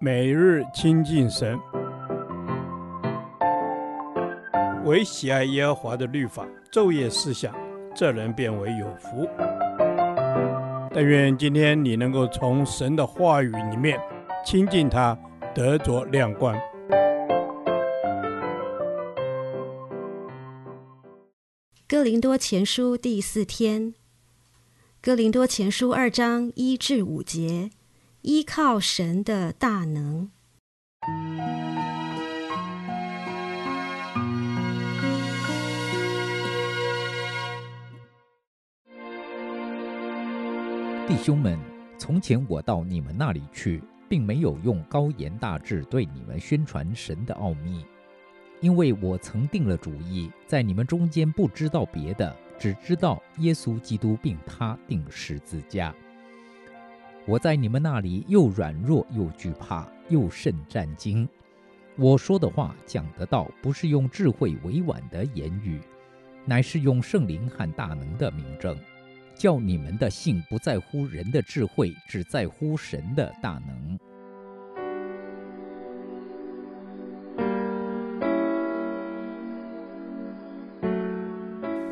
每日亲近神，唯喜爱耶和华的律法，昼夜思想，这人便为有福。但愿今天你能够从神的话语里面亲近他，得着亮光。哥林多前书第四天，哥林多前书二章一至五节。依靠神的大能，弟兄们，从前我到你们那里去，并没有用高言大智对你们宣传神的奥秘，因为我曾定了主意，在你们中间不知道别的，只知道耶稣基督并他钉十字架。我在你们那里又软弱又惧怕，又甚战惊。我说的话讲的道，不是用智慧委婉的言语，乃是用圣灵和大能的名证，叫你们的信不在乎人的智慧，只在乎神的大能。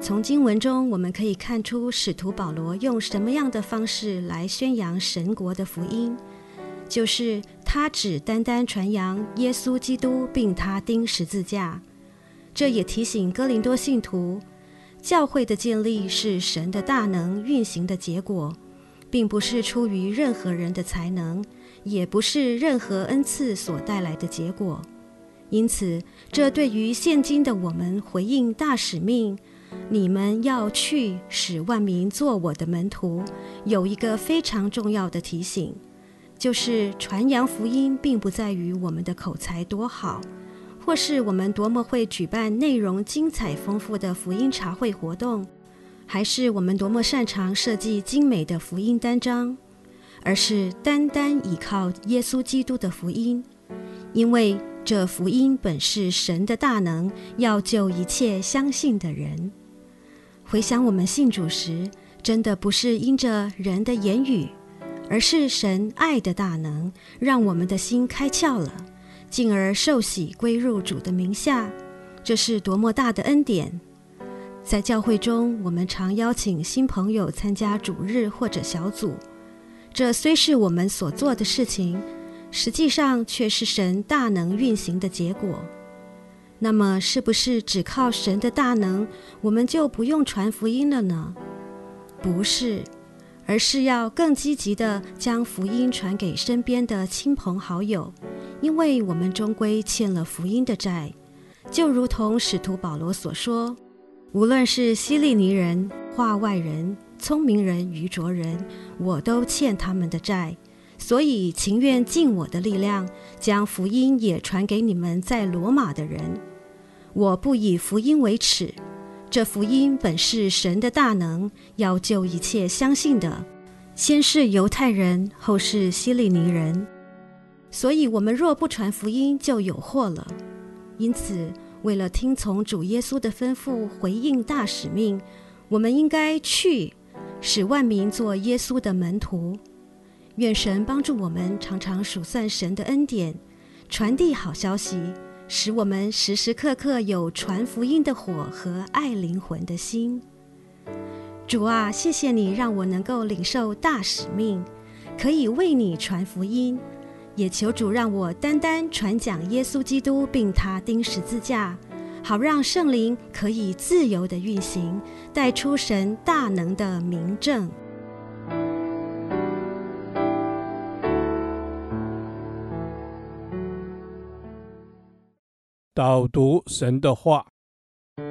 从经文中，我们可以看出使徒保罗用什么样的方式来宣扬神国的福音，就是他只单单传扬耶稣基督，并他钉十字架。这也提醒哥林多信徒，教会的建立是神的大能运行的结果，并不是出于任何人的才能，也不是任何恩赐所带来的结果。因此，这对于现今的我们回应大使命。你们要去使万民做我的门徒，有一个非常重要的提醒，就是传扬福音并不在于我们的口才多好，或是我们多么会举办内容精彩丰富的福音茶会活动，还是我们多么擅长设计精美的福音单张，而是单单依靠耶稣基督的福音，因为这福音本是神的大能，要救一切相信的人。回想我们信主时，真的不是因着人的言语，而是神爱的大能，让我们的心开窍了，进而受洗归入主的名下。这是多么大的恩典！在教会中，我们常邀请新朋友参加主日或者小组，这虽是我们所做的事情，实际上却是神大能运行的结果。那么，是不是只靠神的大能，我们就不用传福音了呢？不是，而是要更积极地将福音传给身边的亲朋好友，因为我们终归欠了福音的债。就如同使徒保罗所说：“无论是希利尼人、化外人、聪明人、愚拙人，我都欠他们的债，所以情愿尽我的力量，将福音也传给你们在罗马的人。”我不以福音为耻，这福音本是神的大能，要救一切相信的，先是犹太人，后是希利尼人。所以，我们若不传福音，就有祸了。因此，为了听从主耶稣的吩咐，回应大使命，我们应该去，使万民做耶稣的门徒。愿神帮助我们，常常数算神的恩典，传递好消息。使我们时时刻刻有传福音的火和爱灵魂的心。主啊，谢谢你让我能够领受大使命，可以为你传福音。也求主让我单单传讲耶稣基督，并他钉十字架，好让圣灵可以自由地运行，带出神大能的明证。导读神的话，《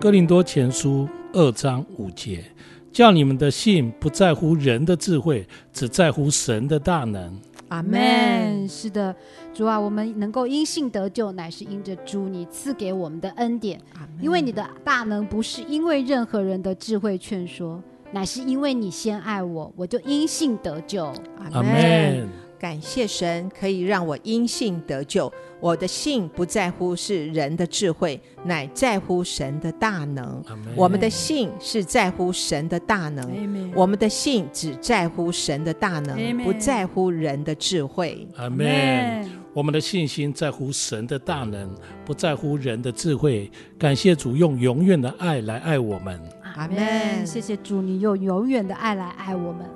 哥林多前书》二章五节，叫你们的信不在乎人的智慧，只在乎神的大能。阿门。是的，主啊，我们能够因信得救，乃是因着主你赐给我们的恩典。因为你的大能不是因为任何人的智慧劝说，乃是因为你先爱我，我就因信得救。阿门。感谢神可以让我因信得救。我的信不在乎是人的智慧，乃在乎神的大能。我们的信是在乎神的大能。我们的信只在乎神的大能，不在乎人的智慧。阿门。我们的信心在乎神的大能，不在乎人的智慧。感谢主用永远的爱来爱我们。阿门。谢谢主，你用永远的爱来爱我们。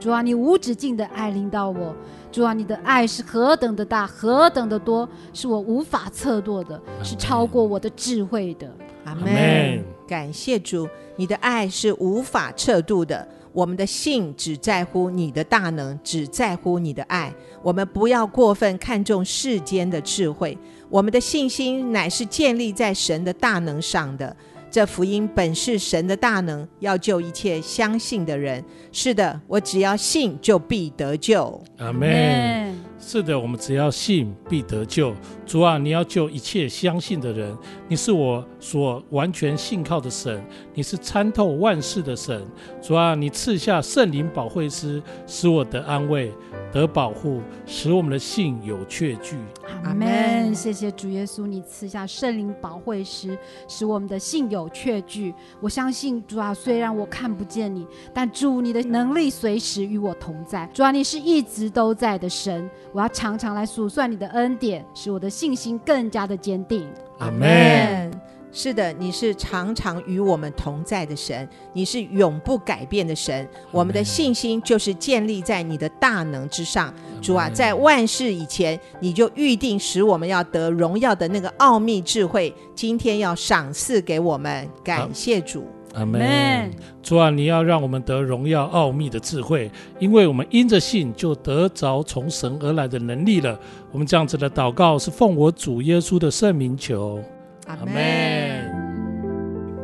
主啊，你无止境的爱临到我。主啊，你的爱是何等的大，何等的多，是我无法测度的，是超过我的智慧的。阿门。感谢主，你的爱是无法测度的。我们的信只在乎你的大能，只在乎你的爱。我们不要过分看重世间的智慧，我们的信心乃是建立在神的大能上的。这福音本是神的大能，要救一切相信的人。是的，我只要信，就必得救。阿门。是的，我们只要信，必得救。主啊，你要救一切相信的人。你是我所完全信靠的神，你是参透万事的神。主啊，你赐下圣灵保惠师，使我得安慰。得保护，使我们的信有确据。阿门。谢谢主耶稣，你赐下圣灵保惠师，使我们的信有确据。我相信主啊，虽然我看不见你，但主你的能力随时与我同在。主啊，你是一直都在的神，我要常常来数算你的恩典，使我的信心更加的坚定。阿门。是的，你是常常与我们同在的神，你是永不改变的神。我们的信心就是建立在你的大能之上。主啊，在万事以前，你就预定使我们要得荣耀的那个奥秘智慧，今天要赏赐给我们。感谢主，阿门。主啊，你要让我们得荣耀奥秘的智慧，因为我们因着信就得着从神而来的能力了。我们这样子的祷告是奉我主耶稣的圣名求。阿门。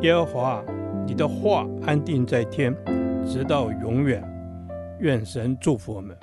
耶和华，你的话安定在天，直到永远。愿神祝福我们。